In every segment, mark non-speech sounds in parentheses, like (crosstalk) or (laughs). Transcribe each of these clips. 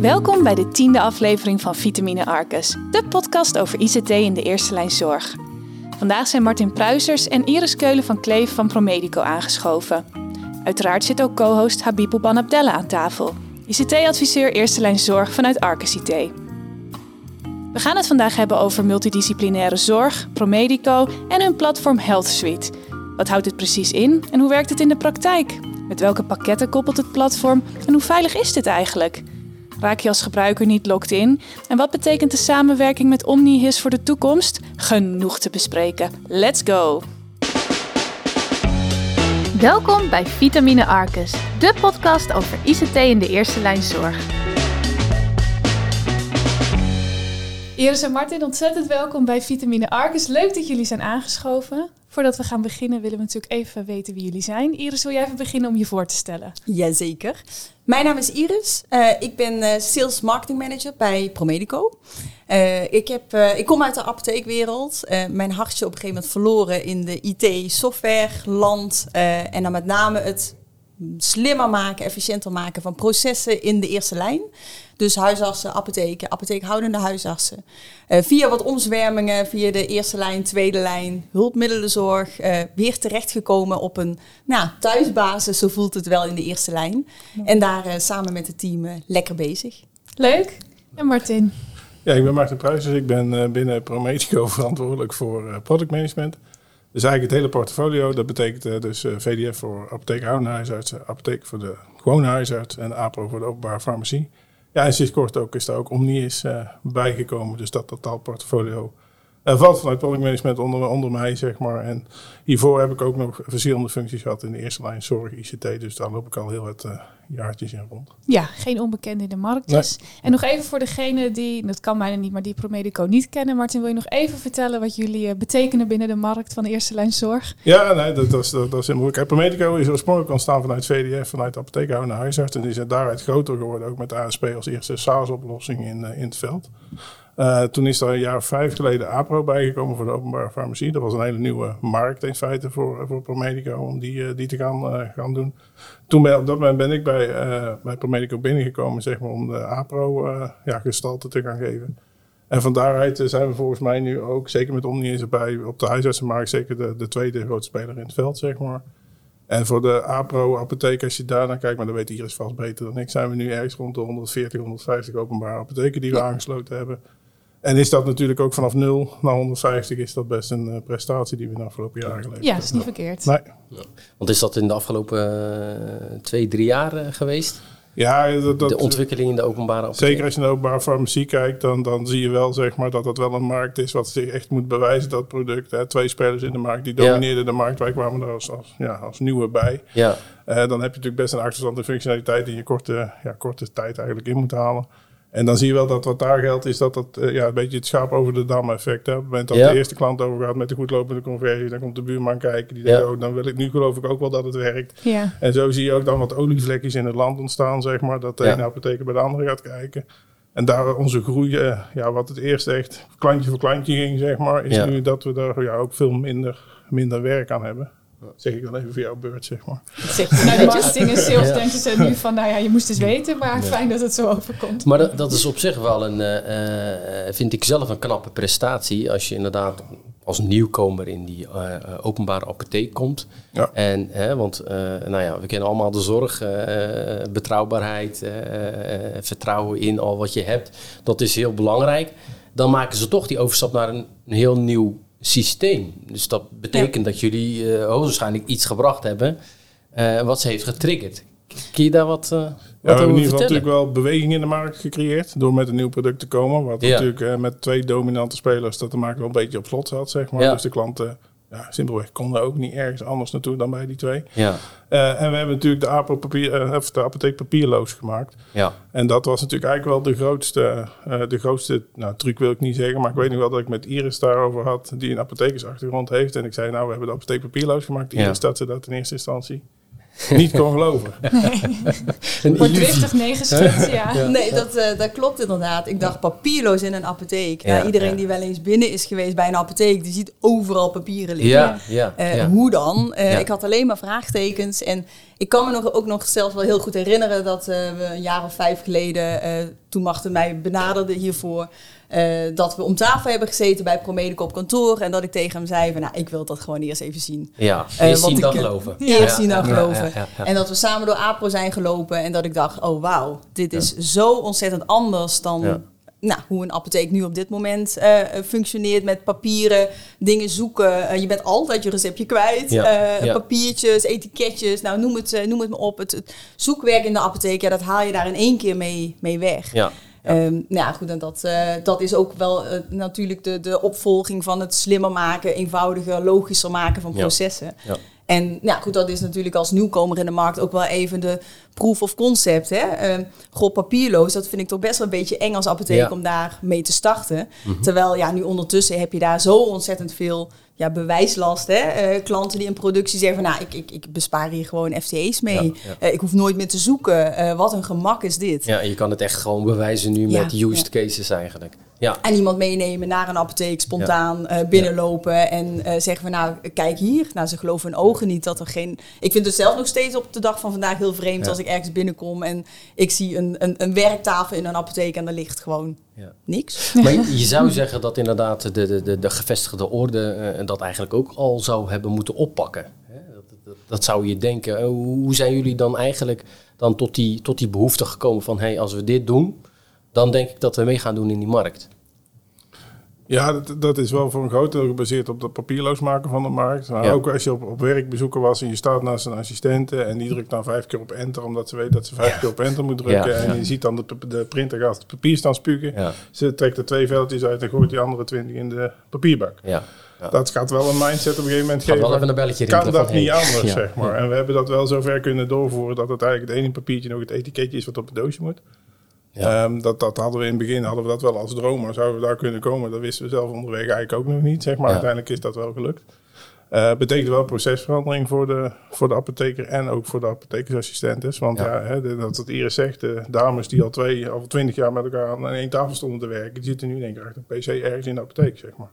Welkom bij de tiende aflevering van Vitamine Arcus, de podcast over ICT in de eerste lijn zorg. Vandaag zijn Martin Pruisers en Iris Keulen van Kleef van Promedico aangeschoven. Uiteraard zit ook co-host Habib Abdella aan tafel, ICT-adviseur eerste lijn zorg vanuit Arcus IT. We gaan het vandaag hebben over multidisciplinaire zorg, Promedico en hun platform Health Suite. Wat houdt het precies in en hoe werkt het in de praktijk? Met welke pakketten koppelt het platform en hoe veilig is dit eigenlijk? Raak je als gebruiker niet locked in? En wat betekent de samenwerking met OmniHis voor de toekomst? Genoeg te bespreken. Let's go! Welkom bij Vitamine Arcus, de podcast over ICT in de eerste lijn zorg. Iris en Martin, ontzettend welkom bij Vitamine Arcus. Leuk dat jullie zijn aangeschoven. Voordat we gaan beginnen willen we natuurlijk even weten wie jullie zijn. Iris, wil jij even beginnen om je voor te stellen? Jazeker. Mijn naam is Iris. Uh, ik ben uh, Sales Marketing Manager bij Promedico. Uh, ik, heb, ik kom uit de apotheekwereld. mijn hartje op een gegeven moment verloren in de IT-software land. en dan met name het slimmer maken, efficiënter maken van processen in de eerste lijn. Dus huisartsen, apotheken, apotheekhoudende huisartsen. Uh, via wat omzwermingen, via de eerste lijn, tweede lijn, hulpmiddelenzorg, uh, weer terechtgekomen op een nou, thuisbasis, zo voelt het wel in de eerste lijn. En daar uh, samen met het team lekker bezig. Leuk. En Martin? Ja, ik ben Martin Pruisers. Ik ben binnen Prometico (laughs) verantwoordelijk voor product management. Dus eigenlijk het hele portfolio. Dat betekent dus VDF voor apotheekhoudende huisartsen, apotheek voor de gewone huisarts en APRO voor de openbare farmacie. Ja, en sinds kort ook is er ook Omnius uh, bijgekomen. Dus dat totaalportfolio uh, valt vanuit product management onder, onder mij, zeg maar. En hiervoor heb ik ook nog verschillende functies gehad in de eerste lijn zorg, ICT. Dus daar loop ik al heel wat uh, jaartjes in rond. Ja, geen onbekende in de markt dus. En nog even voor degene die, dat kan bijna niet, maar die Promedico niet kennen. Martin, wil je nog even vertellen wat jullie uh, betekenen binnen de markt van de eerste lijn zorg? Ja, nee, dat, dat, is, dat, dat is moeilijk. Promedico is oorspronkelijk ontstaan vanuit VDF, vanuit de apotheekhoudende huisarts. En die zijn daaruit groter geworden, ook met ASP als eerste SaaS-oplossing in, in het veld. Uh, toen is er een jaar of vijf geleden APRO bijgekomen voor de openbare farmacie. Dat was een hele nieuwe markt in feite voor, voor Promedico om die, uh, die te gaan, gaan doen. Toen ben, op dat moment ben ik bij, bij Promedico binnengekomen zeg maar, om de APRO ja, gestalte te gaan geven. En van daaruit zijn we volgens mij nu ook, zeker met Omni erbij, op de huisartsenmarkt zeker de, de tweede grote speler in het veld, zeg maar. En voor de APRO-apotheek, als je daar naar kijkt, maar dat weet Iris vast beter dan ik, zijn we nu ergens rond de 140, 150 openbare apotheken die we aangesloten hebben. En is dat natuurlijk ook vanaf 0 naar 150 is dat best een uh, prestatie die we de afgelopen jaren geleverd Ja, dat is niet verkeerd. Nee. Ja. Want is dat in de afgelopen uh, twee, drie jaar uh, geweest? Ja, dat, dat, de ontwikkeling in de openbare apotheek. Zeker als je naar de openbare farmacie kijkt, dan, dan zie je wel zeg maar, dat dat wel een markt is wat zich echt moet bewijzen, dat product. Hè. Twee spelers in de markt, die domineerden ja. de markt. Wij kwamen er als, als, ja, als nieuwe bij. Ja. Uh, dan heb je natuurlijk best een achterstand in functionaliteit die je korte, ja, korte tijd eigenlijk in moet halen. En dan zie je wel dat wat daar geldt, is dat dat uh, ja, een beetje het schaap over de dam effect. Hè. Op het moment dat ja. de eerste klant overgaat met de goedlopende conversie, dan komt de buurman kijken. Die denkt, oh, dan wil ik nu geloof ik ook wel dat het werkt. Ja. En zo zie je ook dan wat olievlekjes in het land ontstaan, zeg maar. Dat de ene apotheker bij de andere gaat kijken. En daar onze groei, uh, ja, wat het eerst echt klantje voor klantje ging, zeg maar, is nu dat we daar ja, ook veel minder, minder werk aan hebben. Zeg ik dan even voor jouw beurt, zeg maar. Dat zeg je nou, de marketing en sales ja. denken ze nu van, nou ja, je moest eens weten, maar ja. fijn dat het zo overkomt. Maar dat, dat is op zich wel een, uh, vind ik zelf een knappe prestatie, als je inderdaad als nieuwkomer in die uh, openbare apotheek komt. Ja. En, hè, want nou ja, we kennen allemaal de zorg, betrouwbaarheid, vertrouwen in al wat je hebt. Dat is heel belangrijk. Dan maken ze toch die overstap naar een, een heel nieuw systeem. Dus dat betekent ja. dat jullie uh, hoogstwaarschijnlijk iets gebracht hebben uh, wat ze heeft getriggerd. Kun je daar wat, uh, ja, we hebben in ieder geval natuurlijk wel beweging in de markt gecreëerd door met een nieuw product te komen. Wat ja. natuurlijk met twee dominante spelers dat de markt wel een beetje op slot zat, zeg maar. Ja. Dus de klanten ja, simpelweg konden ook niet ergens anders naartoe dan bij die twee. Ja. Uh, en we hebben natuurlijk de, Apo papier, uh, de apotheek papierloos gemaakt. Ja. En dat was natuurlijk eigenlijk wel de grootste, uh, de grootste nou, truc wil ik niet zeggen, maar ik weet nog wel dat ik met Iris daarover had, die een apothekersachtergrond heeft. En ik zei, nou, we hebben de apotheek papierloos gemaakt. Iris ja. dat ze dat in eerste instantie (laughs) niet kon geloven. Nee. (laughs) Wordt driftig neergeschud, ja. ja. Nee, dat, uh, dat klopt inderdaad. Ik dacht papierloos in een apotheek. Ja, nou, iedereen ja. die wel eens binnen is geweest bij een apotheek, die ziet overal papieren liggen. Ja, ja, uh, hoe dan? Uh, ik had alleen maar vraagtekens en Ik kan me nog, ook nog zelf wel heel goed herinneren dat eh, we een jaar of vijf geleden, uh, toen Marten mij benaderde hiervoor, uh, dat we om tafel hebben gezeten bij Promedico op kantoor. En dat ik tegen hem zei van, nou, ik wil dat gewoon eerst even zien. Ja, eerst zien dan geloven. Eerst zien dan geloven. En dat we samen door APRO zijn gelopen en dat ik dacht, oh wauw, dit is zo ontzettend anders dan nou, hoe een apotheek nu op dit moment uh, functioneert met papieren, dingen zoeken. Uh, je bent altijd je receptje kwijt. Ja, uh, Papiertjes, etiketjes, nou noem het, noem het maar op. Het, het, zoekwerk in de apotheek, ja, dat haal je daar in één keer mee, mee weg. Ja. Um, nou ja, goed, en dat, dat is ook wel natuurlijk de, de opvolging van het slimmer maken, eenvoudiger, logischer maken van processen. Ja. En ja, goed, dat is natuurlijk als nieuwkomer in de markt ook wel even de proof of concept. Hè? Uh, papierloos, dat vind ik toch best wel een beetje eng als apotheek om daar mee te starten. Mhm. Terwijl ja, nu ondertussen heb je daar zo ontzettend veel ja, bewijslast. Hè? Uh, klanten die in productie zeggen van nou, ik, ik, ik bespaar hier gewoon FTE's mee. Uh, ik hoef nooit meer te zoeken. Uh, wat een gemak is dit. Ja, je kan het echt gewoon bewijzen nu met used cases eigenlijk. Ja. En iemand meenemen naar een apotheek, spontaan ja. binnenlopen en zeggen van nou, kijk hier. Nou, ze geloven hun ogen niet dat er geen... Ik vind het zelf nog steeds op de dag van vandaag heel vreemd als ik ergens binnenkom en ik zie een, een, een werktafel in een apotheek en daar ligt gewoon niks. (laughs) Maar je, zou (laughs) zeggen dat inderdaad de, de, de, de gevestigde orde uh, dat eigenlijk ook al zou hebben moeten oppakken. Dat, dat, dat, zou je denken. Hoe zijn jullie dan eigenlijk dan tot die, tot die behoefte gekomen van hey, als we dit doen, dan denk ik dat we mee gaan doen in die markt? Ja, dat, dat, is wel voor een groot deel gebaseerd op het papierloos maken van de markt. Maar ook als je op, op werkbezoeken was en je staat naast een assistente en die drukt dan vijf keer op enter, omdat ze weet dat ze vijf keer op enter moet drukken. En je ziet dan de, de printer gaat het papier staan spugen. Ze trekt er twee veldjes uit en gooit die andere twintig in de papierbak. Ja. Dat gaat wel een mindset op een gegeven moment geven. Wel even een belletje kan dat niet anders, zeg maar. En we hebben dat wel zover kunnen doorvoeren dat het eigenlijk het ene papiertje nog het etiketje is wat op het doosje moet. Ja. Ehm, dat, dat hadden we in het begin hadden we dat wel als droom, maar zouden we daar kunnen komen, dat wisten we zelf onderweg eigenlijk ook nog niet. Zeg maar. Uiteindelijk is dat wel gelukt. Uh, betekent wel procesverandering voor de, voor de apotheker en ook voor de apothekersassistentes. Want ja, hè, dat wat Iris zegt, de dames die al twee of twintig jaar met elkaar aan één tafel stonden te werken, die zitten nu denk ik achter een pc ergens in de apotheek, zeg maar.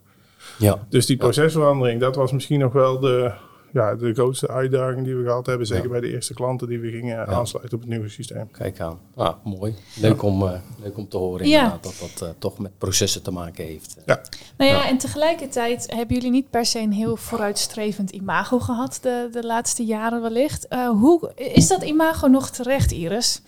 Ja. Dus die procesverandering, dat was misschien nog wel de, ja, de grootste uitdaging die we gehad hebben. Zeker bij de eerste klanten die we gingen aansluiten op het nieuwe systeem. Kijk aan. Ah, mooi. Leuk, om, uh, leuk om te horen inderdaad, dat dat uh, toch met processen te maken heeft. Ja. Nou ja, en tegelijkertijd hebben jullie niet per se een heel vooruitstrevend imago gehad de, de laatste jaren wellicht. Uh, hoe is dat imago nog terecht, Iris?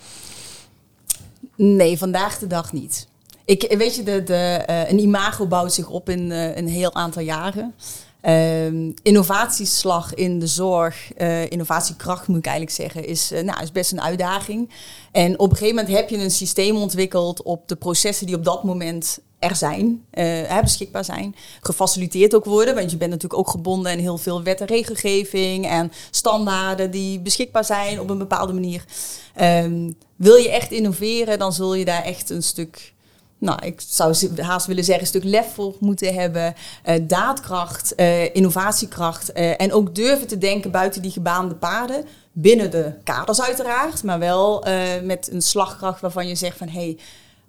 Nee, vandaag de dag niet. Ik, weet je, de, de, een imago bouwt zich op in een heel aantal jaren. Uh, innovatieslag in de zorg, uh, innovatiekracht moet ik eigenlijk zeggen, is, uh, nou, is best een uitdaging. En op een gegeven moment heb je een systeem ontwikkeld op de processen die op dat moment er zijn, uh, beschikbaar zijn, gefaciliteerd ook worden. Want je bent natuurlijk ook gebonden aan heel veel wet en regelgeving en standaarden die beschikbaar zijn op een bepaalde manier. Um, wil je echt innoveren, dan zul je daar echt een stuk nou, ik zou haast willen zeggen, een stuk lef moeten hebben. Uh, daadkracht, uh, innovatiekracht. Uh, en ook durven te denken buiten die gebaande paden. Binnen de kaders uiteraard. Maar wel met een slagkracht waarvan je zegt van... Hey,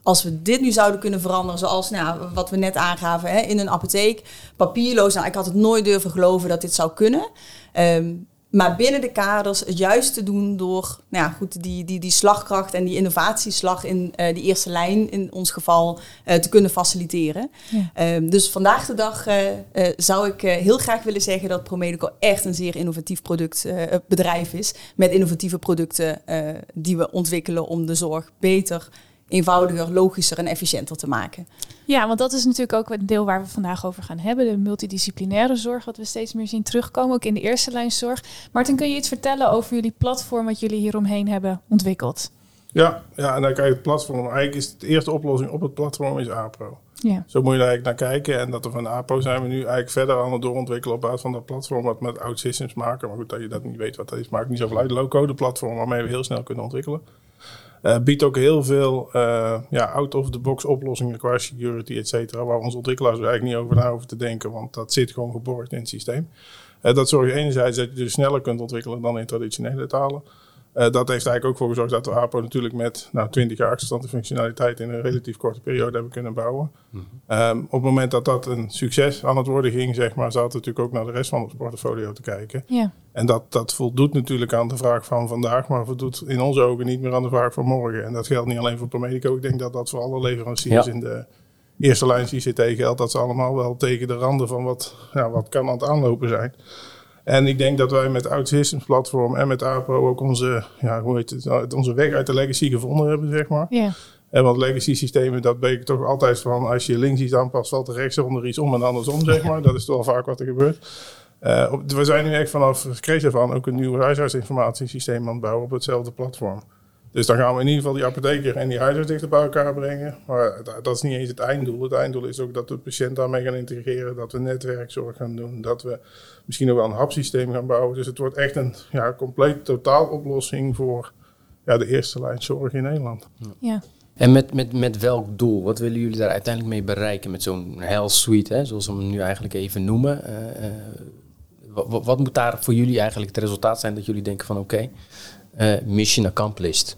als we dit nu zouden kunnen veranderen, zoals nou, wat we net aangaven hè, in een apotheek, papierloos. Nou, ik had het nooit durven geloven dat dit zou kunnen. Um, maar binnen de kaders het juiste doen door nou ja, goed, die, die, die slagkracht en die innovatieslag in uh, die eerste lijn, in ons geval, uh, te kunnen faciliteren. Ja. Um, dus vandaag de dag uh, zou ik heel graag willen zeggen dat Promedico echt een zeer innovatief product, bedrijf is. Met innovatieve producten die we ontwikkelen om de zorg beter eenvoudiger, logischer en efficiënter te maken. Ja, want dat is natuurlijk ook een deel waar we vandaag over gaan hebben. De multidisciplinaire zorg, wat we steeds meer zien terugkomen, ook in de eerste lijn zorg. Martin, kun je iets vertellen over jullie platform wat jullie hieromheen hebben ontwikkeld? Ja, ja en dan kijk je het platform. Eigenlijk is de eerste oplossing op het platform is APRO. Ja. Zo moet je er eigenlijk naar kijken. En dat er van APO zijn we nu eigenlijk verder aan het doorontwikkelen op basis van dat platform wat met OutSystems maken. Maar goed, dat je dat niet weet wat dat is, maakt niet zoveel uit. Low-code platform waarmee we heel snel kunnen ontwikkelen. Uh, biedt ook heel veel uh, ja, out-of-the-box oplossingen qua security, et cetera, waar onze ontwikkelaars eigenlijk niet over na hoeven te denken, want dat zit gewoon geborgd in het systeem. Uh, dat zorgt enerzijds dat je dus sneller kunt ontwikkelen dan in traditionele talen. Dat heeft eigenlijk ook voor gezorgd dat we APO natuurlijk met nou, 20 jaar achterstand en functionaliteit in een relatief korte periode hebben kunnen bouwen. Mhm. Ehm, op het moment dat dat een succes aan het worden ging, zeg maar, zaten we natuurlijk ook naar de rest van ons portfolio te kijken. Ja. En dat, dat voldoet natuurlijk aan de vraag van vandaag, maar voldoet in onze ogen niet meer aan de vraag van morgen. En dat geldt niet alleen voor Promedico. Ik denk dat dat voor alle leveranciers in de eerste lijn ICT geldt. Dat ze allemaal wel tegen de randen van wat, ja, wat kan aan het aanlopen zijn. En ik denk dat wij met OutSystems platform en met APO ook onze, ja, hoe heet het, onze weg uit de legacy gevonden hebben, zeg maar. Ja. En want legacy systemen, dat ben ik toch altijd van, als je links iets aanpast, valt er rechts onder iets om en andersom, zeg maar. Dat is toch wel vaak wat er gebeurt. Uh, we zijn nu echt vanaf Crees van ook een nieuw huisartsinformatiesysteem aan het bouwen op hetzelfde platform. Dus dan gaan we in ieder geval die apotheker en die huisarts dichter bij elkaar brengen. Maar dat is niet eens het einddoel. Het einddoel is ook dat we de patiënt daarmee gaan integreren. Dat we netwerkzorg gaan doen. Dat we misschien ook wel een hubsysteem gaan bouwen. Dus het wordt echt een ja, compleet totaaloplossing voor ja, de eerste lijn zorg in Nederland. Ja. En met, met, met welk doel? Wat willen jullie daar uiteindelijk mee bereiken met zo'n health suite, hè, zoals we hem nu eigenlijk even noemen? Uh, uh, wat, wat, moet daar voor jullie eigenlijk het resultaat zijn dat jullie denken van oké, okay, mission accomplished?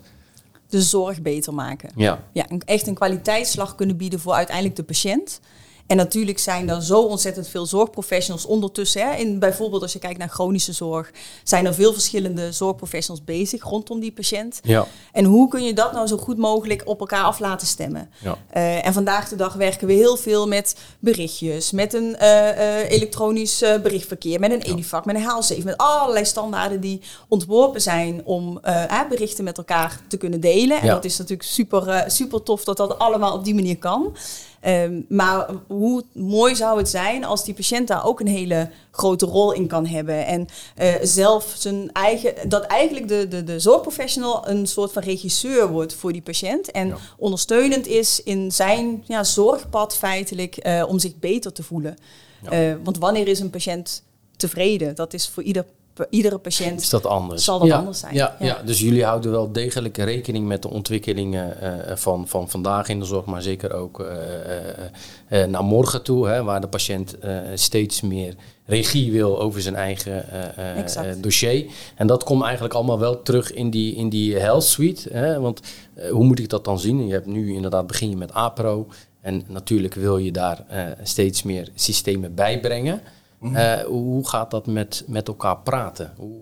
De zorg beter maken. Ja. ja. Echt een kwaliteitsslag kunnen bieden voor uiteindelijk de patiënt. En natuurlijk zijn er zo ontzettend veel zorgprofessionals ondertussen. Hè. In, bijvoorbeeld als je kijkt naar chronische zorg, zijn er veel verschillende zorgprofessionals bezig rondom die patiënt. Ja. En hoe kun je dat nou zo goed mogelijk op elkaar af laten stemmen? Ja. Uh, en vandaag de dag werken we heel veel met berichtjes, met een uh, uh, elektronisch berichtverkeer, met een EDIFAC, met een HL7, met allerlei standaarden die ontworpen zijn om berichten met elkaar te kunnen delen. En dat is natuurlijk super, super tof dat dat allemaal op die manier kan. Ehm, maar hoe mooi zou het zijn als die patiënt daar ook een hele grote rol in kan hebben. En uh, zelf zijn eigen, dat eigenlijk de, de, de zorgprofessional een soort van regisseur wordt voor die patiënt. En ondersteunend is in zijn ja, zorgpad feitelijk uh, om zich beter te voelen. Uh, want wanneer is een patiënt tevreden? Dat is voor ieder iedere patiënt is dat anders. zal dat anders zijn. Ja, ja, dus jullie houden wel degelijk rekening met de ontwikkelingen uh, van, van vandaag in de zorg, maar zeker ook uh, uh, naar morgen toe, hè, waar de patiënt steeds meer regie wil over zijn eigen dossier. En dat komt eigenlijk allemaal wel terug in die, in die health suite. Hè, want hoe moet ik dat dan zien? Je hebt nu inderdaad begin je met APRO. En natuurlijk wil je daar steeds meer systemen bij brengen. Mhm. Eh, hoe gaat dat met, met elkaar praten? Hoe,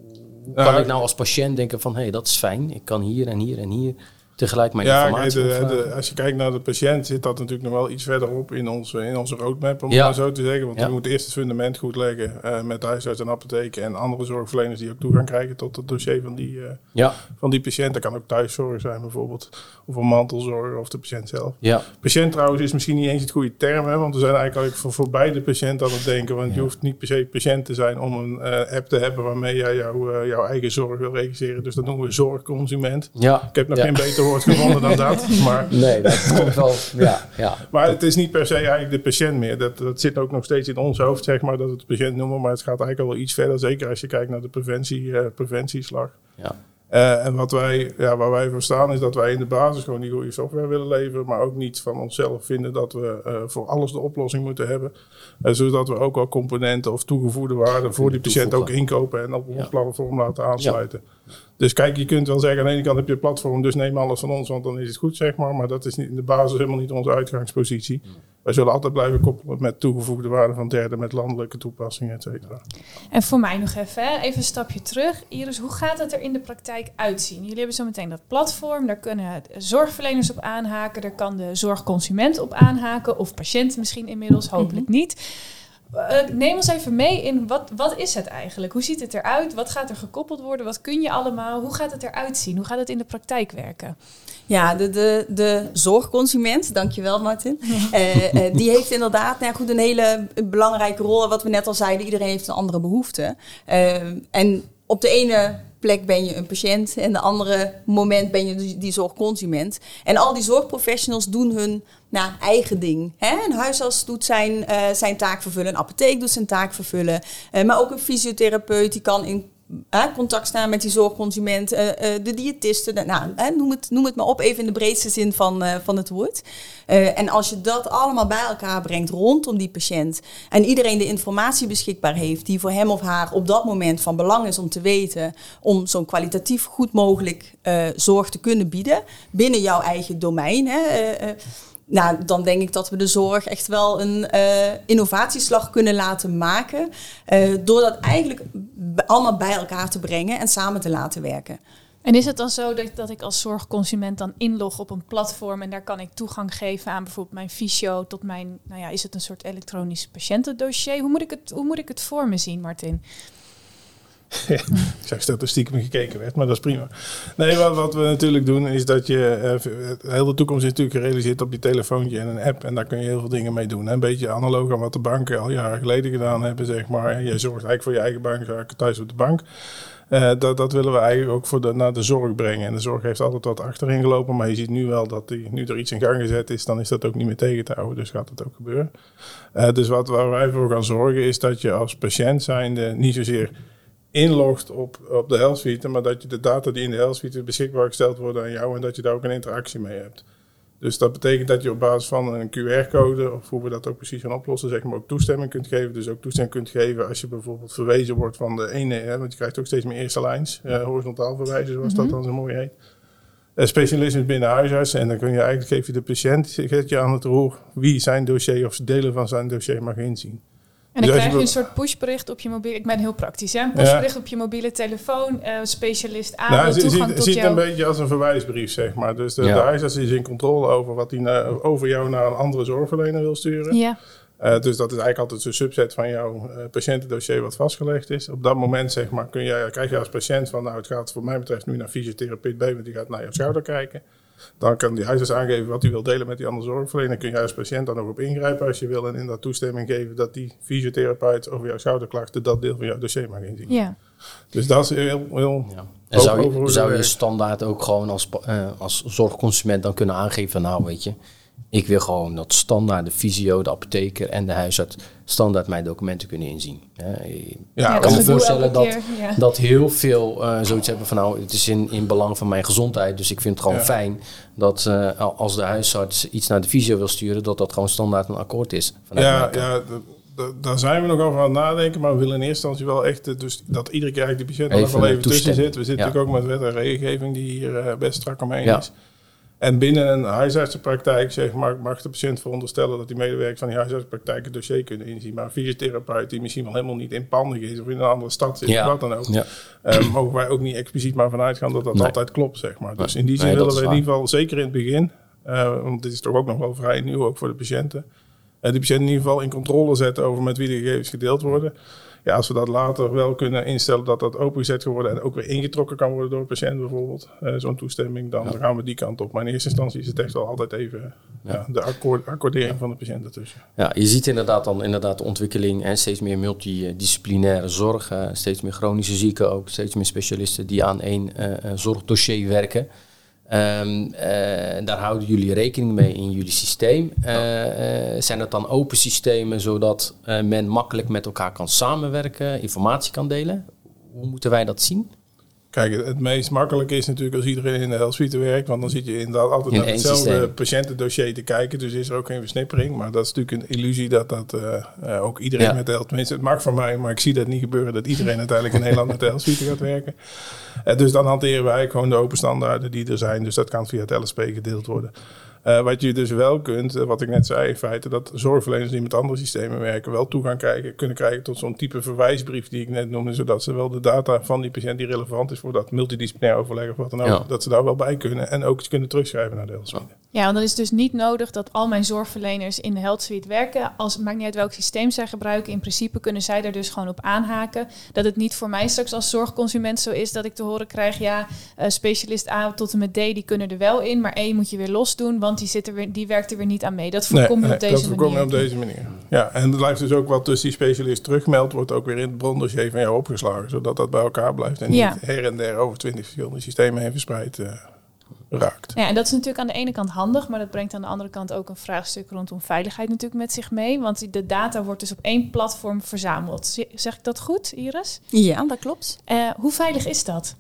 kan ik nou als patiënt denken van hé, hey, dat is fijn, ik kan hier en hier en hier tegelijk mijn ja, informatie de, als je kijkt naar de patiënt, zit dat natuurlijk nog wel iets verderop in onze, in onze roadmap, om het zo te zeggen. Want we moeten eerst het fundament goed leggen uh, met huisarts en apotheken en andere zorgverleners die ook toegang krijgen tot het dossier van die, uh, ja. van die patiënt. Dat kan ook thuiszorg zijn bijvoorbeeld, of een mantelzorg of de patiënt zelf. Ja. Patiënt trouwens is misschien niet eens het goede term, hè, want we zijn eigenlijk voor, voor beide patiënten aan het denken. Want je hoeft niet per se patiënt te zijn om een uh, app te hebben waarmee jij jou, jouw eigen zorg wil registreren. Dus dat noemen we zorgconsument. Ja. Ik heb nog geen beter woord gevonden dan dat. (laughs) Maar, nee, dat komt wel. Ja, ja. Maar het is niet per se eigenlijk de patiënt meer. Dat, dat zit ook nog steeds in ons hoofd, zeg maar, dat het de patiënt noemen. Maar het gaat eigenlijk al wel iets verder. Zeker als je kijkt naar de preventie, uh, preventieslag. Ja. Uh, en wat wij, ja, waar wij voor staan is dat wij in de basis gewoon die goede software willen leveren, maar ook niet van onszelf vinden dat we uh, voor alles de oplossing moeten hebben. Uh, zodat we ook wel componenten of toegevoegde waarden voor die patiënt ook inkopen en op ons ja. platform laten aansluiten. Ja. Dus kijk, je kunt wel zeggen aan de ene kant heb je een platform, dus neem alles van ons, want dan is het goed, zeg maar. Maar dat is niet, in de basis helemaal niet onze uitgangspositie. Wij zullen altijd blijven koppelen met toegevoegde waarde van derden, met landelijke toepassingen, et cetera. En voor mij nog even, hè, even een stapje terug. Iris, hoe gaat het er in de praktijk uitzien? Jullie hebben zo meteen dat platform, daar kunnen zorgverleners op aanhaken, daar kan de zorgconsument op aanhaken, of patiënt misschien inmiddels, hopelijk mhm. niet. Uh, neem ons even mee in wat, wat is het eigenlijk? Hoe ziet het eruit? Wat gaat er gekoppeld worden? Wat kun je allemaal? Hoe gaat het eruit zien? Hoe gaat het in de praktijk werken? Ja, de, de, de zorgconsument, dankjewel Martin, uh, uh, die heeft inderdaad nou goed, een hele belangrijke rol. Wat we net al zeiden, iedereen heeft een andere behoefte. en op de ene plek ben je een patiënt en de andere moment ben je die zorgconsument. En al die zorgprofessionals doen hun nou, eigen ding. Hè? Een huisarts doet zijn, uh, zijn taak vervullen, een apotheek doet zijn taak vervullen, uh, maar ook een fysiotherapeut die kan in contact staan met die zorgconsument, uh, de diëtisten, de, nou, noem, het, noem het maar op, even in de breedste zin van, van het woord. en als je dat allemaal bij elkaar brengt rondom die patiënt en iedereen de informatie beschikbaar heeft die voor hem of haar op dat moment van belang is om te weten, om zo'n kwalitatief goed mogelijk zorg te kunnen bieden binnen jouw eigen domein. Hè, nou, dan denk ik dat we de zorg echt wel een uh, innovatieslag kunnen laten maken. Uh, door dat eigenlijk allemaal bij elkaar te brengen en samen te laten werken. En is het dan zo dat, dat ik als zorgconsument dan inlog op een platform en daar kan ik toegang geven aan bijvoorbeeld mijn fysio tot mijn, nou ja, is het een soort elektronisch patiëntendossier? Hoe moet ik het, hoe moet ik het voor me zien, Martin? (laughs) ik zag statistieken gekeken werd, maar dat is prima. Nee, wat, wat we natuurlijk doen is dat je... Uh, heel de toekomst is natuurlijk gerealiseerd op je telefoontje en een app. En daar kun je heel veel dingen mee doen. Een beetje analoog aan wat de banken al jaren geleden gedaan hebben, zeg maar. Je zorgt eigenlijk voor je eigen bank, thuis op de bank. Uh, dat, dat willen we eigenlijk ook voor naar de zorg brengen. En de zorg heeft altijd wat achterin gelopen. Maar je ziet nu wel dat die, nu er iets in gang gezet is, dan is dat ook niet meer tegen te houden. Dus gaat het ook gebeuren. Uh, dus wat waar wij voor gaan zorgen is dat je als patiënt zijnde niet zozeer inlogt op, op de Health maar dat je de data die in de Health beschikbaar gesteld worden aan jou en dat je daar ook een interactie mee hebt. Dus dat betekent dat je op basis van een QR-code, of hoe we dat ook precies gaan oplossen, zeg maar ook toestemming kunt geven. Dus ook toestemming kunt geven als je bijvoorbeeld verwezen wordt van de ene, hè, want je krijgt ook steeds meer eerste lijns, uh, horizontaal verwijzen, zoals dat mhm. dan zo mooi heet. Uh, specialisme binnen huisarts en dan kun je eigenlijk, geef je de patiënt, zet je aan het roer wie zijn dossier of delen van zijn dossier mag inzien. En dan dus krijg je een soort pushbericht op je mobiele... Ik ben heel praktisch, hè? Een pushbericht op je mobiele telefoon. Uh, specialist A nou, toegang ziet, tot ziet een beetje als een verwijsbrief, zeg maar. Dus de, ja. de huisarts is in controle over wat hij over jou naar een andere zorgverlener wil sturen. Ja. Uh, dus dat is eigenlijk altijd een subset van jouw uh, patiëntendossier wat vastgelegd is. Op dat moment zeg maar, kun jij, krijg je als patiënt van... nou, het gaat voor mij betreft nu naar fysiotherapeut B... want die gaat naar je schouder kijken. Dan kan die huisarts aangeven wat hij wil delen met die andere zorgverlener. kun je als patiënt dan nog op ingrijpen als je wil. En in dat toestemming geven dat die fysiotherapeut over jouw schouderklachten dat deel van jouw dossier mag inzien. Ja. Dus dat is heel, heel ja. En zou je, zou je standaard ook gewoon als, uh, als zorgconsument dan kunnen aangeven, nou weet je, ik wil gewoon dat standaard de fysio, de apotheker en de huisarts standaard mijn documenten kunnen inzien. Ja, ik kan me voorstellen dat, dat heel veel uh, zoiets hebben van nou, het is in, in belang van mijn gezondheid. Dus ik vind het gewoon fijn dat uh, als de huisarts iets naar de fysio wil sturen, dat dat gewoon standaard een akkoord is. Ja, ja daar zijn we nog over aan het nadenken. Maar we willen in eerste instantie wel echt eh, dus dat iedere keer eigenlijk die patiënt er nog wel even tussen zit. We zitten natuurlijk ook met wet en regelgeving die hier best strak omheen is. En binnen een huisartsenpraktijk zeg maar, mag de patiënt veronderstellen dat die medewerkers van die huisartsenpraktijk het dossier kunnen inzien. Maar een fysiotherapeut die misschien wel helemaal niet inpandig is of in een andere stad zit, ja. wat dan ook, ja. uh, mogen wij ook niet expliciet maar vanuit gaan dat dat altijd klopt. Zeg maar. Dus in die zin willen we in ieder geval, zeker in het begin, uh, want dit is toch ook nog wel vrij nieuw, ook voor de patiënten, uh, die patiënt in ieder geval in controle zetten over met wie de gegevens gedeeld worden ja, als we dat later wel kunnen instellen dat dat opengezet kan worden en ook weer ingetrokken kan worden door de patiënt bijvoorbeeld, uh, zo'n toestemming, dan gaan we die kant op. Maar in eerste instantie is het echt wel altijd even ja. de akkoord, accordering van de patiënt ertussen. Ja, je ziet inderdaad dan inderdaad de ontwikkeling en steeds meer multidisciplinaire zorg, uh, steeds meer chronische zieken ook, steeds meer specialisten die aan één uh, zorgdossier werken. Um, daar houden jullie rekening mee in jullie systeem. Uh, zijn dat dan open systemen zodat men makkelijk met elkaar kan samenwerken, informatie kan delen? Hoe moeten wij dat zien? Kijk, het meest makkelijke is natuurlijk als iedereen in de health werkt. Want dan zit je inderdaad altijd naar hetzelfde patiëntendossier te kijken. Dus is er ook geen versnippering. Maar dat is natuurlijk een illusie dat dat uh, ook iedereen met de health... Tenminste, het mag van mij, maar ik zie dat niet gebeuren. Dat iedereen uiteindelijk in Nederland met de health gaat werken. Uh, dus dan hanteren wij gewoon de open standaarden die er zijn. Dus dat kan via het LSP gedeeld worden. Uh, wat je dus wel kunt, uh, wat ik net zei in feite, dat zorgverleners die met andere systemen werken wel toegang krijgen, kunnen krijgen tot zo'n type verwijsbrief die ik net noemde, zodat ze wel de data van die patiënt die relevant is voor dat multidisciplinair overleg of wat dan ook, dat ze daar wel bij kunnen en ook kunnen terugschrijven naar de Health Suite. Ja, want dan is dus niet nodig dat al mijn zorgverleners in de Health Suite werken. Als het maakt niet uit welk systeem zij gebruiken, in principe kunnen zij er dus gewoon op aanhaken. Dat het niet voor mij straks als zorgconsument zo is dat ik te horen krijg, ja, uh, specialist A tot en met D, die kunnen er wel in, maar E moet je weer los doen, want die, zit er weer, die werkt er weer niet aan mee. Dat voorkom je op deze manier. Dat voorkom je op deze manier. Ja, en er blijft dus ook wat tussen die specialist terugmeldt, wordt ook weer in het brondossier van jou opgeslagen, zodat dat bij elkaar blijft en niet her en der over twintig verschillende systemen heen verspreid. Uh. raakt. Ja, en dat is natuurlijk aan de ene kant handig, maar dat brengt aan de andere kant ook een vraagstuk rondom veiligheid natuurlijk met zich mee. Want de data wordt dus op één platform verzameld. Zeg ik dat goed, Iris? Ja, dat klopt. Uh, hoe veilig is dat?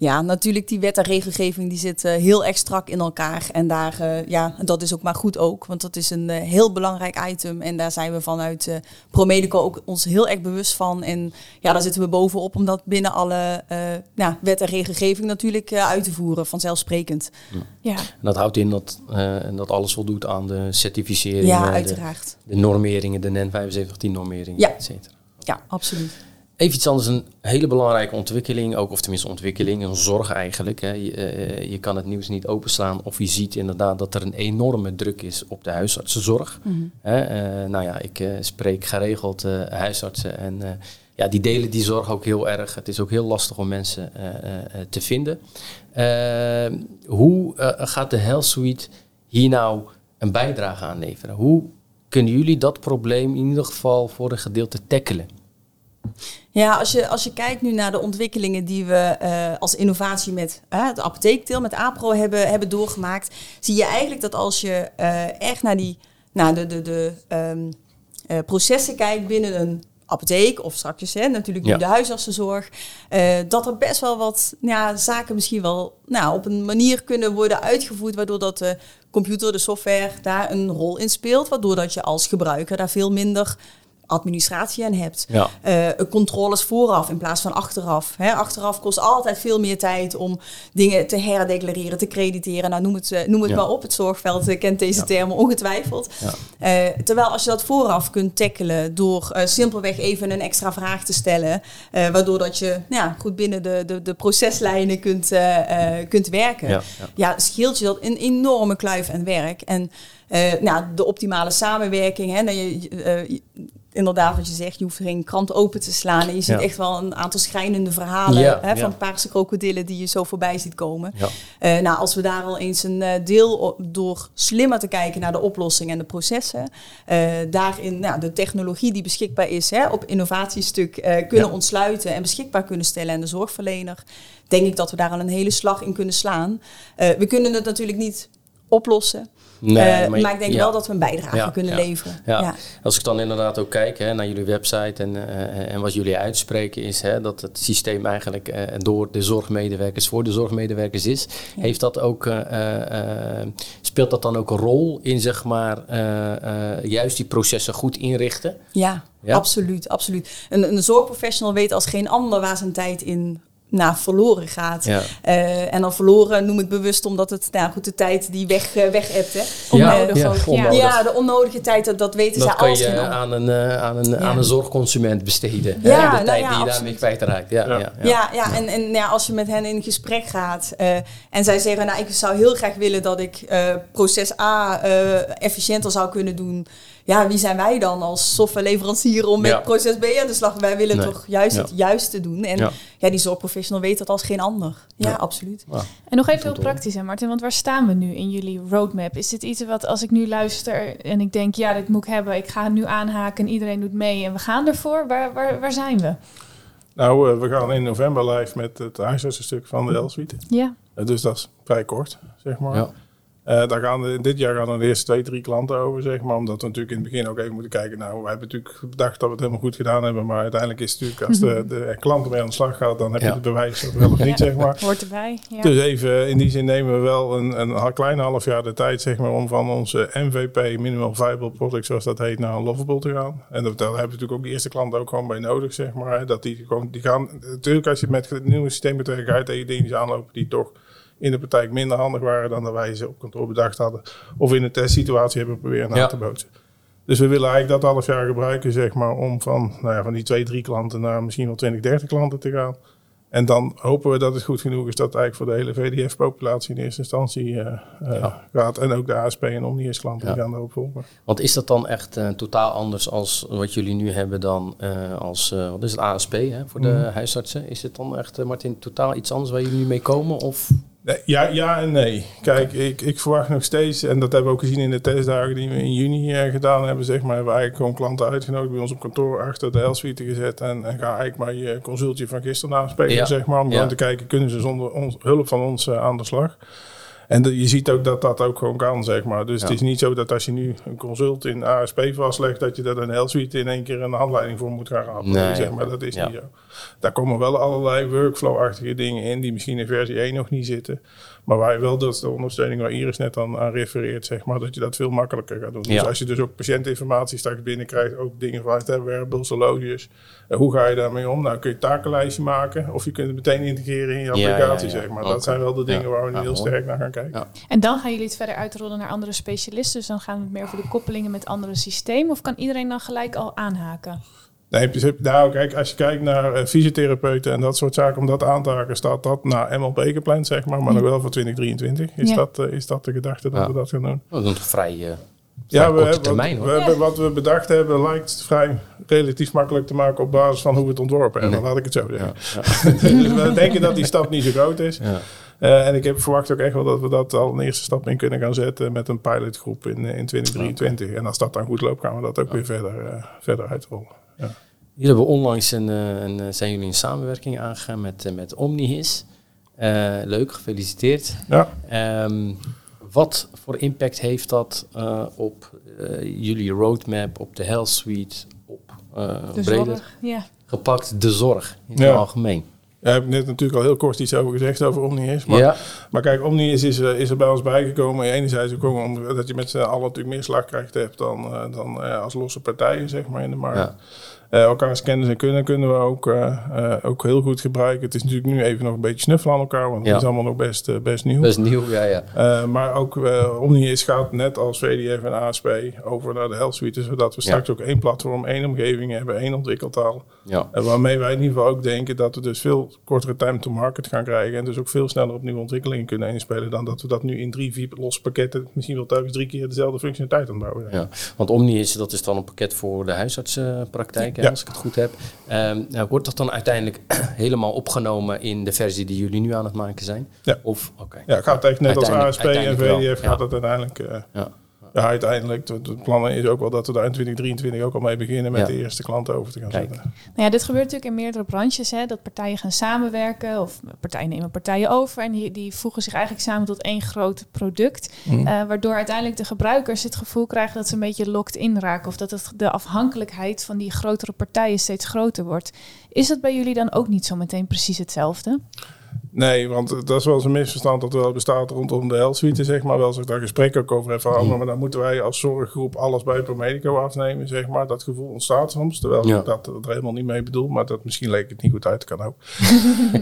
Ja, natuurlijk die wet en regelgeving die zit uh, heel erg strak in elkaar. En daar, uh, ja, dat is ook maar goed ook. Want dat is een uh, heel belangrijk item. En daar zijn we vanuit ProMedico ook ons heel erg bewust van. En ja, daar zitten we bovenop om dat binnen alle ja, wet en regelgeving natuurlijk uit te voeren. Vanzelfsprekend. Ja. En dat houdt in dat, dat alles voldoet aan de certificering. Ja, uiteraard. De, de normeringen, de NEN 7510 normeringen, ja. et cetera. Ja, absoluut. Even iets anders, een hele belangrijke ontwikkeling, ook, of tenminste ontwikkeling, een zorg eigenlijk. Hè. Je, uh, je, kan het nieuws niet openslaan of je ziet inderdaad dat er een enorme druk is op de huisartsenzorg. Mm -hmm. hè. Uh, nou ja, ik uh, spreek geregeld huisartsen en ja, die delen die zorg ook heel erg. Het is ook heel lastig om mensen te vinden. hoe gaat de Health Suite hier nou een bijdrage aan leveren? Hoe kunnen jullie dat probleem in ieder geval voor een gedeelte tackelen? Ja, als je, als je kijkt nu naar de ontwikkelingen die we uh, als innovatie met uh, de apotheekdeel, met APRO hebben, hebben doorgemaakt, zie je eigenlijk dat als je uh, echt naar die, naar de, de, de um, processen kijkt binnen een apotheek of straks hè, natuurlijk nu ja. de huisartsenzorg, dat er best wel wat ja, zaken misschien wel nou, op een manier kunnen worden uitgevoerd waardoor dat de computer, de software daar een rol in speelt, waardoor dat je als gebruiker daar veel minder administratie aan hebt. Ja. Uh, controles vooraf in plaats van achteraf. Hè, achteraf kost altijd veel meer tijd om dingen te herdeclareren, te crediteren. Nou, noem het, uh, noem het Ja. maar op. Het zorgveld uh, kent deze Ja. termen ongetwijfeld. Eh, terwijl als je dat vooraf kunt tackelen door eh, simpelweg even een extra vraag te stellen, eh, waardoor dat je nou ja, goed binnen de, de, de proceslijnen kunt, eh, eh, kunt werken, Ja, scheelt je dat een enorme kluif en werk. En eh, nou, de optimale samenwerking, hè, eh, je- inderdaad wat je zegt, je hoeft geen krant open te slaan. En je ziet Ja. echt wel een aantal schrijnende verhalen Ja, hè, van paarse krokodillen die je zo voorbij ziet komen. Eh, nou, als we daar al eens een eh, deel door slimmer te kijken naar de oplossing en de processen, eh, daarin nou, de technologie die beschikbaar is hè, op innovatiestuk kunnen ontsluiten en beschikbaar kunnen stellen aan de zorgverlener, denk ik dat we daar al een hele slag in kunnen slaan. We kunnen het natuurlijk niet oplossen, Nee, eh, maar, ik denk ja. wel dat we een bijdrage Ja, kunnen ja. leveren. Ja. Als ik dan inderdaad ook kijk hè, naar jullie website en, eh, en wat jullie uitspreken is hè, dat het systeem eigenlijk eh, door de zorgmedewerkers voor de zorgmedewerkers is. Heeft dat ook, speelt dat dan ook een rol in zeg maar juist die processen goed inrichten? Ja, Ja? absoluut, absoluut. Een, een zorgprofessional weet als geen ander waar zijn tijd in nou, verloren gaat. Ja. Eh, en dan verloren noem ik bewust omdat het nou goed de tijd die weg, eh, weg hebt. Hè. Onnodig ja, ook, ja. onnodig. Ja, de onnodige tijd, dat, dat weten Dat zij kan als je aan een, eh, aan, een, Ja. aan een zorgconsument besteden. hè, de nou tijd ja, die je daarmee kwijtraakt. Ja, Ja. ja. Ja, ja, en, en ja, als je met hen in gesprek gaat eh, en zij zeggen, nou, ik zou heel graag willen dat ik eh, proces A eh, efficiënter zou kunnen doen. Ja, wie zijn wij dan als softwareleverancier om met Ja. proces B aan de slag? Wij willen Nee. toch juist Ja. het juiste doen. En Ja. ja. die zorgprofessional weet dat als geen ander. Ja, Ja. absoluut. En nog even heel praktisch, hè, Martin, want waar staan we nu in jullie roadmap? Is dit iets wat als ik nu luister en ik denk, ja, dit moet ik hebben, ik ga het nu aanhaken en iedereen doet mee en we gaan ervoor? Waar, waar, waar zijn we? Nou, eh, we gaan in november live met het huisartsenstuk van de L-suite. Ja, Eh, dus dat is vrij kort, zeg maar. Eh, daar gaan de- dit jaar gaan er de eerste twee, drie klanten over, zeg maar. Omdat we natuurlijk in het begin ook even moeten kijken. Nou, we hebben natuurlijk bedacht dat we het helemaal goed gedaan hebben. Maar uiteindelijk is het natuurlijk, als de, de klant ermee aan de slag gaat, dan heb je het bewijs of wel of niet, zeg maar. hoort erbij. Ja. Dus even, in die zin nemen we wel een, een klein half jaar de tijd, zeg maar, om van onze MVP, Minimal Viable Product, zoals dat heet, naar een Lovable te gaan. En dat, daar hebben we natuurlijk ook de eerste klanten ook gewoon bij nodig, zeg maar. hè, Dat die gewoon, die gaan, natuurlijk als je met het nieuwe systeem betrekt, ga je tegen dingen aanlopen die toch in de praktijk minder handig waren dan dat wij ze op kantoor bedacht hadden. Of in een testsituatie hebben proberen Ja. aan te bootsen. Dus we willen eigenlijk dat half jaar gebruiken, zeg maar, om van, nou ja, van die twee, drie klanten naar misschien wel 20, 30 klanten te gaan. En dan hopen we dat het goed genoeg is dat het eigenlijk voor de hele VDF-populatie in eerste instantie eh, eh, Ja. gaat. En ook de ASP en Omnius klanten Ja. die gaan erop volgen. Want is dat dan echt eh, totaal anders als wat jullie nu hebben dan als, wat is het, ASP hè, voor de Mhm. huisartsen? Is het dan echt, Martin, totaal iets anders waar jullie nu mee komen? Of? Ja, ja en nee. Kijk, ik, ik verwacht nog steeds, en dat hebben we ook gezien in de testdagen die we in juni eh, gedaan hebben, zeg maar, hebben we eigenlijk gewoon klanten uitgenodigd bij ons op kantoor achter de L-suite gezet en, en ga eigenlijk maar je consultje van gisteren naspelen, Ja. zeg maar, om Ja. te kijken, kunnen ze zonder ons, hulp van ons eh, aan de slag. En de- je ziet ook dat dat ook gewoon kan, zeg maar. Dus het is niet zo dat als je nu een consult in ASP vastlegt, dat je dat een heel suite in één keer een handleiding voor moet gaan rapen. Nee, zeg maar. Dat is niet zo. Daar komen wel allerlei workflow-achtige dingen in die misschien in versie 1 nog niet zitten. Maar waar je wel dat de ondersteuning waar Iris net aan, aan refereert, zeg maar, dat je dat veel makkelijker gaat doen. Dus als je dus ook patiëntinformatie straks binnenkrijgt, ook dingen vanuit hè, wearables, horloges. eh, hoe ga je daarmee om? Nou kun je takenlijstje maken of je kunt het meteen integreren in je applicatie, zeg maar. Dat zijn wel de dingen waar we nu heel sterk naar gaan kijken. Ja. En dan gaan jullie het verder uitrollen naar andere specialisten. Dus dan gaan we het meer over de koppelingen met andere systemen. Of kan iedereen dan gelijk al aanhaken? Nee, nou, kijk, als je kijkt naar eh, fysiotherapeuten en dat soort zaken, om dat aan te haken, staat dat naar MLP gepland, zeg maar, maar nog wel voor 2023. Is, Ja. dat, eh, is dat de gedachte dat Ja. we dat gaan doen? Dat is toch vrij, eh, vrij Ja, we korte hebben, termijn wat, hoor. we hebben, wat we bedacht hebben lijkt vrij relatief makkelijk te maken op basis van hoe we het ontworpen hebben, Nee. laat ik het zo zeggen. Ja, dus (laughs) we denken dat die stap niet zo groot is. Eh, en ik heb verwacht ook echt wel dat we dat al een eerste stap in kunnen gaan zetten met een pilotgroep in, eh, in 2023. En als dat dan goed loopt, gaan we dat ook weer verder, eh, verder uitrollen. Ja. Jullie hebben onlangs een, een, zijn jullie een samenwerking aangegaan met, met Omnihis. Eh, leuk, gefeliciteerd. Ja. Ehm, wat voor impact heeft dat eh, op eh, jullie roadmap, op de Health Suite, op eh De breder zorg. Ja. gepakt de zorg in Ja. het algemeen? Daar heb ik net natuurlijk al heel kort iets over gezegd over Omnius. Maar, ja, maar kijk, Omnius is, eh, is er bij ons bijgekomen. Enerzijds ook omdat je met z'n allen natuurlijk meer slagkracht hebt dan, eh, dan eh, als losse partijen zeg maar, in de markt. Ja. Eh, elkaars kennis en kunnen kunnen we ook, eh, eh, ook heel goed gebruiken. Het is natuurlijk nu even nog een beetje snuffelen aan elkaar, want Ja. het is allemaal nog best, best nieuw. is nieuw. Ja, ja. Maar ook uh, Omnius gaat net als VDF en ASP over naar de Health Suite. Zodat we Ja. straks ook één platform, één omgeving hebben, één ontwikkeltaal. ja. En waarmee wij in ieder geval ook denken dat we dus veel kortere time to market gaan krijgen. En dus ook veel sneller op nieuwe ontwikkelingen kunnen inspelen. Dan dat we dat nu in drie, vier losse pakketten misschien wel telkens drie keer dezelfde functionaliteit aan het bouwen zijn. Ja, want Omni is, dat is dan een pakket voor de huisartsenpraktijk, hè, Ja. als ik het goed heb. Ehm, nou, wordt dat dan uiteindelijk (clears throat) helemaal opgenomen in de versie die jullie nu aan het maken zijn? Ja. Of, oké. Ja, het gaat echt net als ASP en VDF gaat het uiteindelijk... eh, Ja. Ja, uiteindelijk, het plan is ook wel dat we daar in 2023 ook al mee beginnen met Ja. de eerste klanten over te gaan Kijk. zetten. Nou ja, dit gebeurt natuurlijk in meerdere branches. Hè, dat partijen gaan samenwerken of partijen nemen partijen over. En die, die voegen zich eigenlijk samen tot één groot product. Eh, waardoor uiteindelijk de gebruikers het gevoel krijgen dat ze een beetje locked in raken. Of dat het, de afhankelijkheid van die grotere partijen steeds groter wordt. Is dat bij jullie dan ook niet zo meteen precies hetzelfde? Nee, want dat is wel eens een misverstand dat er wel bestaat rondom de health zeg maar. Wel eens daar gesprek ook over hebben van, oh, maar dan moeten wij als zorggroep alles bij Promedico afnemen, zeg maar. Dat gevoel ontstaat soms, terwijl Ja. ik dat er helemaal niet mee bedoel. Maar dat, misschien leek het niet goed uit, kan ook. (laughs)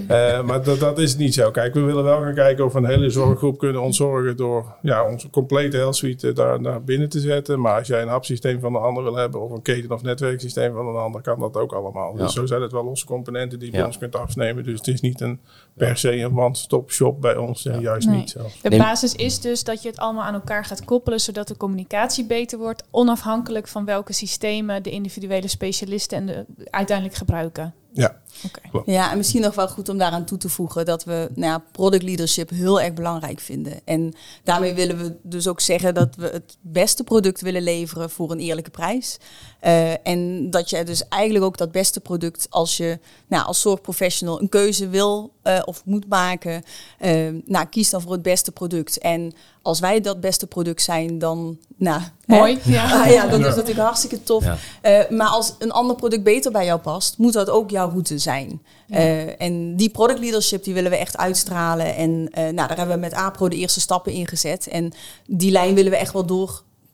Eh, maar dat, dat is niet zo. Kijk, we willen wel gaan kijken of we een hele zorggroep kunnen ontzorgen door ja, onze complete health suite daar naar binnen te zetten. Maar als jij een hub-systeem van een ander wil hebben of een keten- of netwerksysteem van een ander, kan dat ook allemaal. Ja. Dus zo zijn het wel losse componenten die je bij ons kunt afnemen. Dus het is niet een per se een one-stop shop bij ons. Ja, juist Nee. niet zo. De basis is dus dat je het allemaal aan elkaar gaat koppelen, zodat de communicatie beter wordt, onafhankelijk van welke systemen de individuele specialisten en de, uiteindelijk gebruiken. Ja. Oké. Ja, en misschien nog wel goed om daaraan toe te voegen dat we nou ja, product leadership heel erg belangrijk vinden. En daarmee willen we dus ook zeggen dat we het beste product willen leveren voor een eerlijke prijs. Eh, en dat je dus eigenlijk ook dat beste product, als je nou, als zorgprofessional een keuze wil eh, of moet maken, eh, nou, kies dan voor het beste product. En als wij dat beste product zijn, dan nou, hè? Mooi. (laughs) Ja. Ah, ja, dat is natuurlijk hartstikke tof. Ja. Eh, maar als een ander product beter bij jou past, moet dat ook jouw route zijn. Eh, en die product leadership die willen we echt uitstralen. En eh, nou, daar hebben we met APRO de eerste stappen in gezet. En die lijn willen we echt wel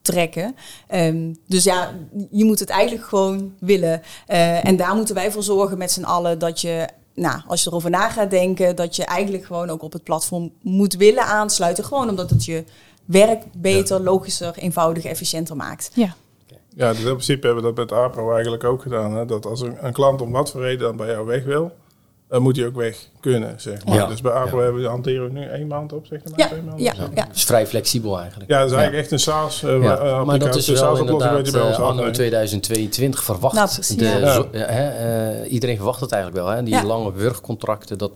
doortrekken. Ehm, dus ja, je moet het eigenlijk gewoon willen. Eh, en daar moeten wij voor zorgen met z'n allen dat je nou, als je erover na gaat denken, dat je eigenlijk gewoon ook op het platform moet willen aansluiten. Gewoon omdat het je werk beter, logischer, eenvoudiger, efficiënter maakt. Ja. Ja, dus in principe hebben we dat met APRO eigenlijk ook gedaan. Hè? Dat als een, een klant om wat voor reden dan bij jou weg wil, dan moet hij ook weg kunnen, zeg maar. Ja. Dus bij Ja. hebben we, hanteren we nu één maand op, zeg maar. Ja, twee maanden ja, of zo. ja. Dat is vrij flexibel eigenlijk. Ja, dat is eigenlijk echt een SaaS uh, Ja, maar dat is wel inderdaad bij ons eh, anno afneemt. 2022 verwacht. Nou, de, hè, eh, iedereen verwacht het eigenlijk wel. Hè? Die Ja. lange wurgcontracten, dat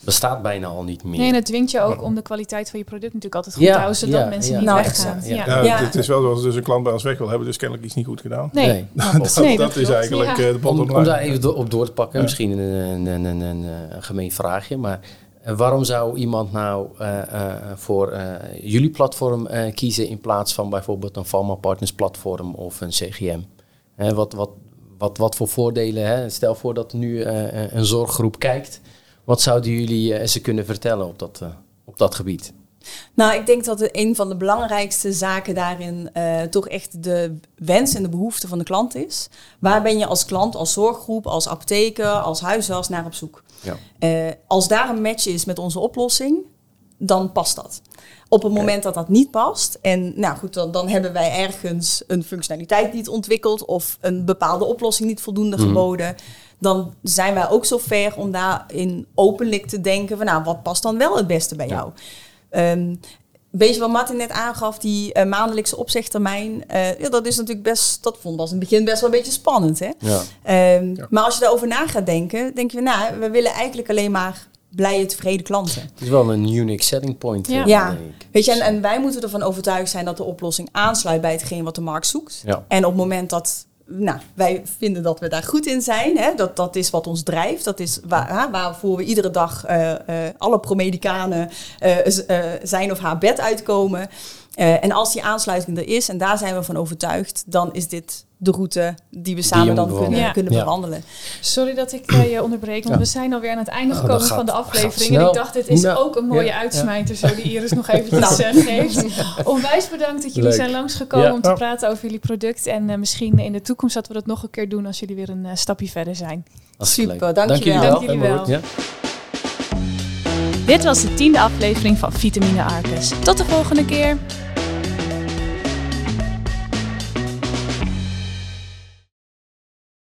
bestaat bijna al niet meer. Nee, en het dwingt je ook om de kwaliteit van je product natuurlijk altijd goed Ja, te houden, zodat ja, mensen ja. niet Nou, weggaan. ja. Ja. Ja, Ja. Het is wel zo als dus een klant bij ons weg wil hebben, dus kennelijk iets niet goed gedaan. Nee, Nee. klopt. (laughs) Dat, Nee, dat is eigenlijk Ja. eh, de bottom Om, line. om daar even do- op door te pakken, Ja. misschien een, een, een, een, een, een gemeen vraagje, maar En waarom zou iemand nou eh, eh, voor eh, jullie platform eh, kiezen in plaats van bijvoorbeeld een Pharma Partners platform of een CGM? Hè, wat, wat, wat, wat voor voordelen? Hè? Stel voor dat nu eh, een zorggroep kijkt. Wat zouden jullie eh, ze kunnen vertellen op dat, eh, op dat gebied? Nou, ik denk dat een van de belangrijkste zaken daarin eh, toch echt de wens en de behoefte van de klant is. Waar ben je als klant, als zorggroep, als apotheker, als huisarts naar op zoek? Ja. Eh, als daar een match is met onze oplossing, dan past dat. Op het moment dat dat niet past, en nou goed, dan, dan hebben wij ergens een functionaliteit niet ontwikkeld of een bepaalde oplossing niet voldoende Mhm. geboden, dan zijn wij ook zo ver om daarin openlijk te denken van nou, wat past dan wel het beste bij Ja. jou? Ehm beetje wat Martin net aangaf, die eh, maandelijkse opzegtermijn, eh, ja, dat is natuurlijk best, dat vond als in het begin best wel een beetje spannend. Hè? Ja. Ehm, Ja. Maar als je daarover na gaat denken, denk je, nou, we willen eigenlijk alleen maar blije, tevreden klanten. Het is wel een unique selling point. Ja. eh, Ja. Weet je, en, en wij moeten ervan overtuigd zijn dat de oplossing aansluit bij hetgeen wat de markt zoekt. Ja. En op het moment dat nou, wij vinden dat we daar goed in zijn, hè, dat, dat is wat ons drijft, dat is waar, waarvoor we iedere dag eh, eh, alle promedicanen eh, zijn of haar bed uitkomen. Eh, en als die aansluiting er is, en daar zijn we van overtuigd, dan is dit de route die we samen dan kunnen, bewandelen. kunnen Ja. bewandelen. Sorry dat ik eh, je onderbreek, want Ja. we zijn alweer aan het einde Oh, gekomen van de aflevering. En ik dacht, dit is ook een mooie ja, uitsmijter, zo die Iris nog (laughs) even te Nou. zeggen heeft. (laughs) Onwijs bedankt dat jullie Leuk. zijn langsgekomen Ja. om te Ja. praten over jullie product. En eh, misschien in de toekomst dat we dat nog een keer doen als jullie weer een stapje verder zijn. Super, leuk. dankjewel. Dank jullie wel. Ja. Dit was de tiende aflevering van Vitamine Arcus. Tot de volgende keer!